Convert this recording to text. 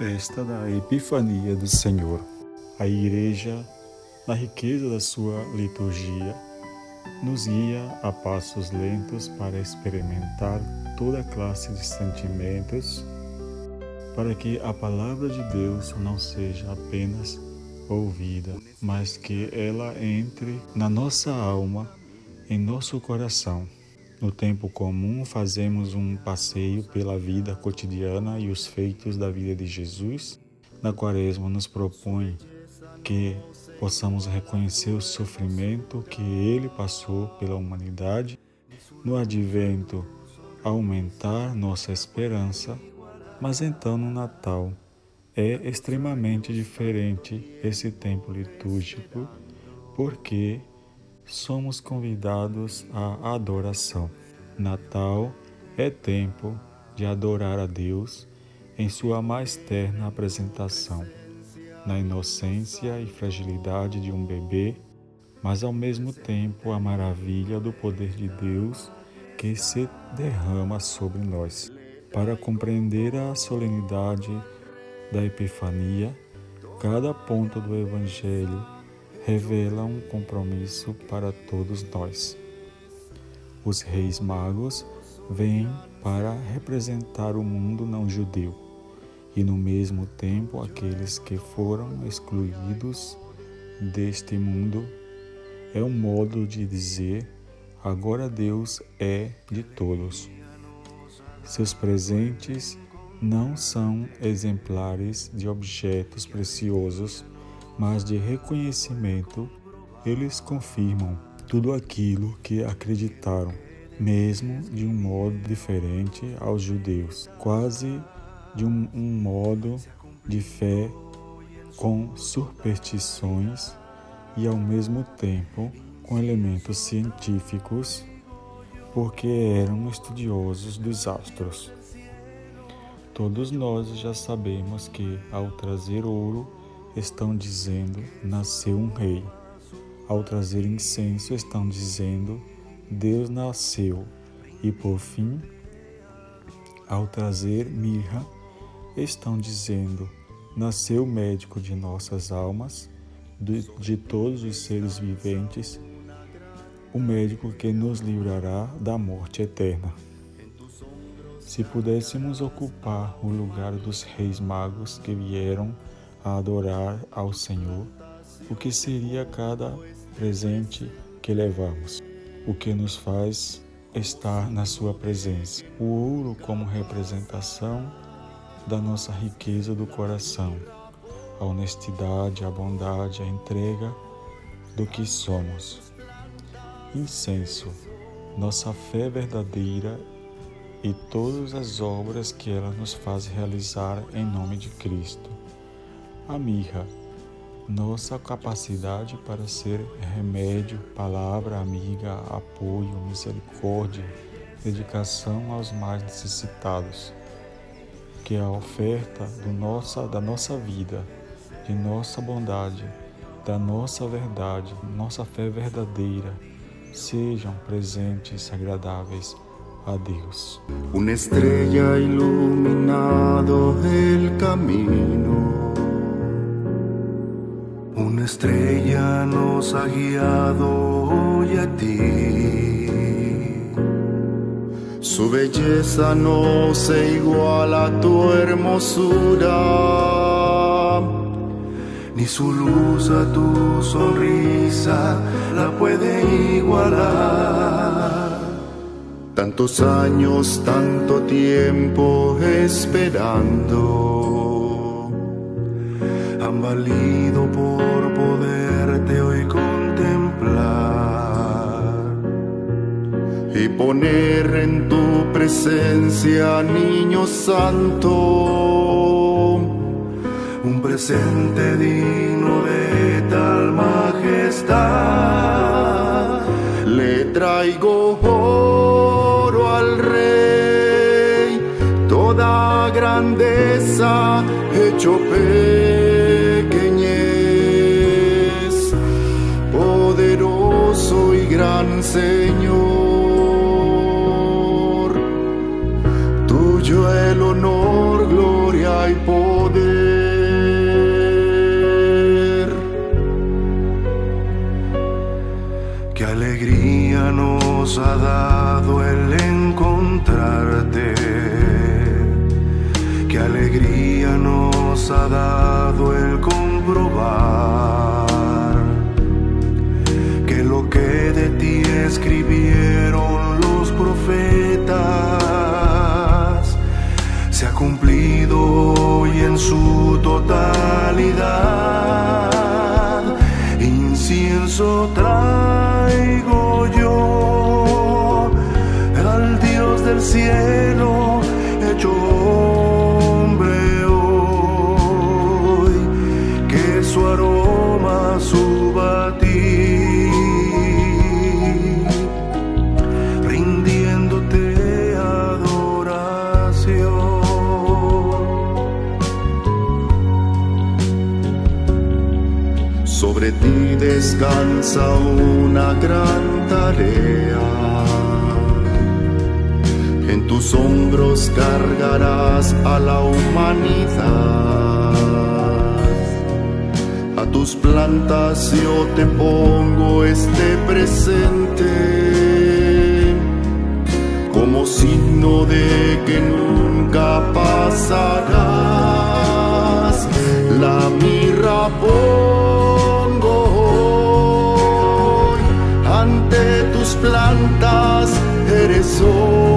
festa da Epifania do Senhor. A Igreja, na riqueza da sua liturgia, nos guia a passos lentos para experimentar toda classe de sentimentos, para que a palavra de Deus não seja apenas ouvida, mas que ela entre na nossa alma, em nosso coração. No tempo comum, fazemos um passeio pela vida cotidiana e os feitos da vida de Jesus. Na Quaresma, nos propõe que possamos reconhecer o sofrimento que ele passou pela humanidade. No Advento, aumentar nossa esperança. Mas então, no Natal, é extremamente diferente esse tempo litúrgico, porque somos convidados à adoração. Natal é tempo de adorar a Deus em sua mais terna apresentação, na inocência e fragilidade de um bebê, mas ao mesmo tempo a maravilha do poder de Deus que se derrama sobre nós. Para compreender a solenidade da Epifania, cada ponto do Evangelho revela um compromisso para todos nós. Os reis magos vêm para representar o mundo não judeu e, no mesmo tempo, aqueles que foram excluídos deste mundo. É um modo de dizer: agora Deus é de todos. Seus presentes não são exemplares de objetos preciosos mas de reconhecimento, eles confirmam tudo aquilo que acreditaram, mesmo de um modo diferente aos judeus, quase de um, um modo de fé com superstições e ao mesmo tempo com elementos científicos, porque eram estudiosos dos astros. Todos nós já sabemos que, ao trazer ouro estão dizendo: nasceu um rei. Ao trazer incenso, estão dizendo: Deus nasceu. E por fim, ao trazer mirra, estão dizendo: nasceu o médico de nossas almas, de, de todos os seres viventes, o médico que nos livrará da morte eterna. Se pudéssemos ocupar o lugar dos reis magos que vieram a adorar ao Senhor, o que seria cada presente que levamos, o que nos faz estar na Sua presença. O ouro como representação da nossa riqueza do coração, a honestidade, a bondade, a entrega do que somos. Incenso, nossa fé verdadeira e todas as obras que ela nos faz realizar em nome de Cristo a mirra, nossa capacidade para ser remédio, palavra amiga, apoio, misericórdia, dedicação aos mais necessitados, que a oferta nossa, da nossa vida, de nossa bondade, da nossa verdade, nossa fé verdadeira, sejam presentes agradáveis a Deus. Uma estrela iluminado el camino una estrella nos ha guiado hoy a ti. Su belleza no se iguala a tu hermosura, ni su luz a tu sonrisa la puede igualar. Tantos años, tanto tiempo esperando han valido por poderte hoy contemplar y poner en tu presencia, niño santo, un presente digno de tal majestad. Le traigo oro al rey, toda grandeza hecho gran Señor. Tuyo el honor, gloria y poder. Qué alegría nos ha dado el encontrarte. Qué alegría nos ha dado el comprobar suba a ti, rindiéndote adoración. Sobre ti descansa una gran tarea en tus hombros cargarás a la humanidad. A tus plantas yo te pongo este presente como signo de que nunca pasarás. La mirra pongo ante tus plantas, eres hoy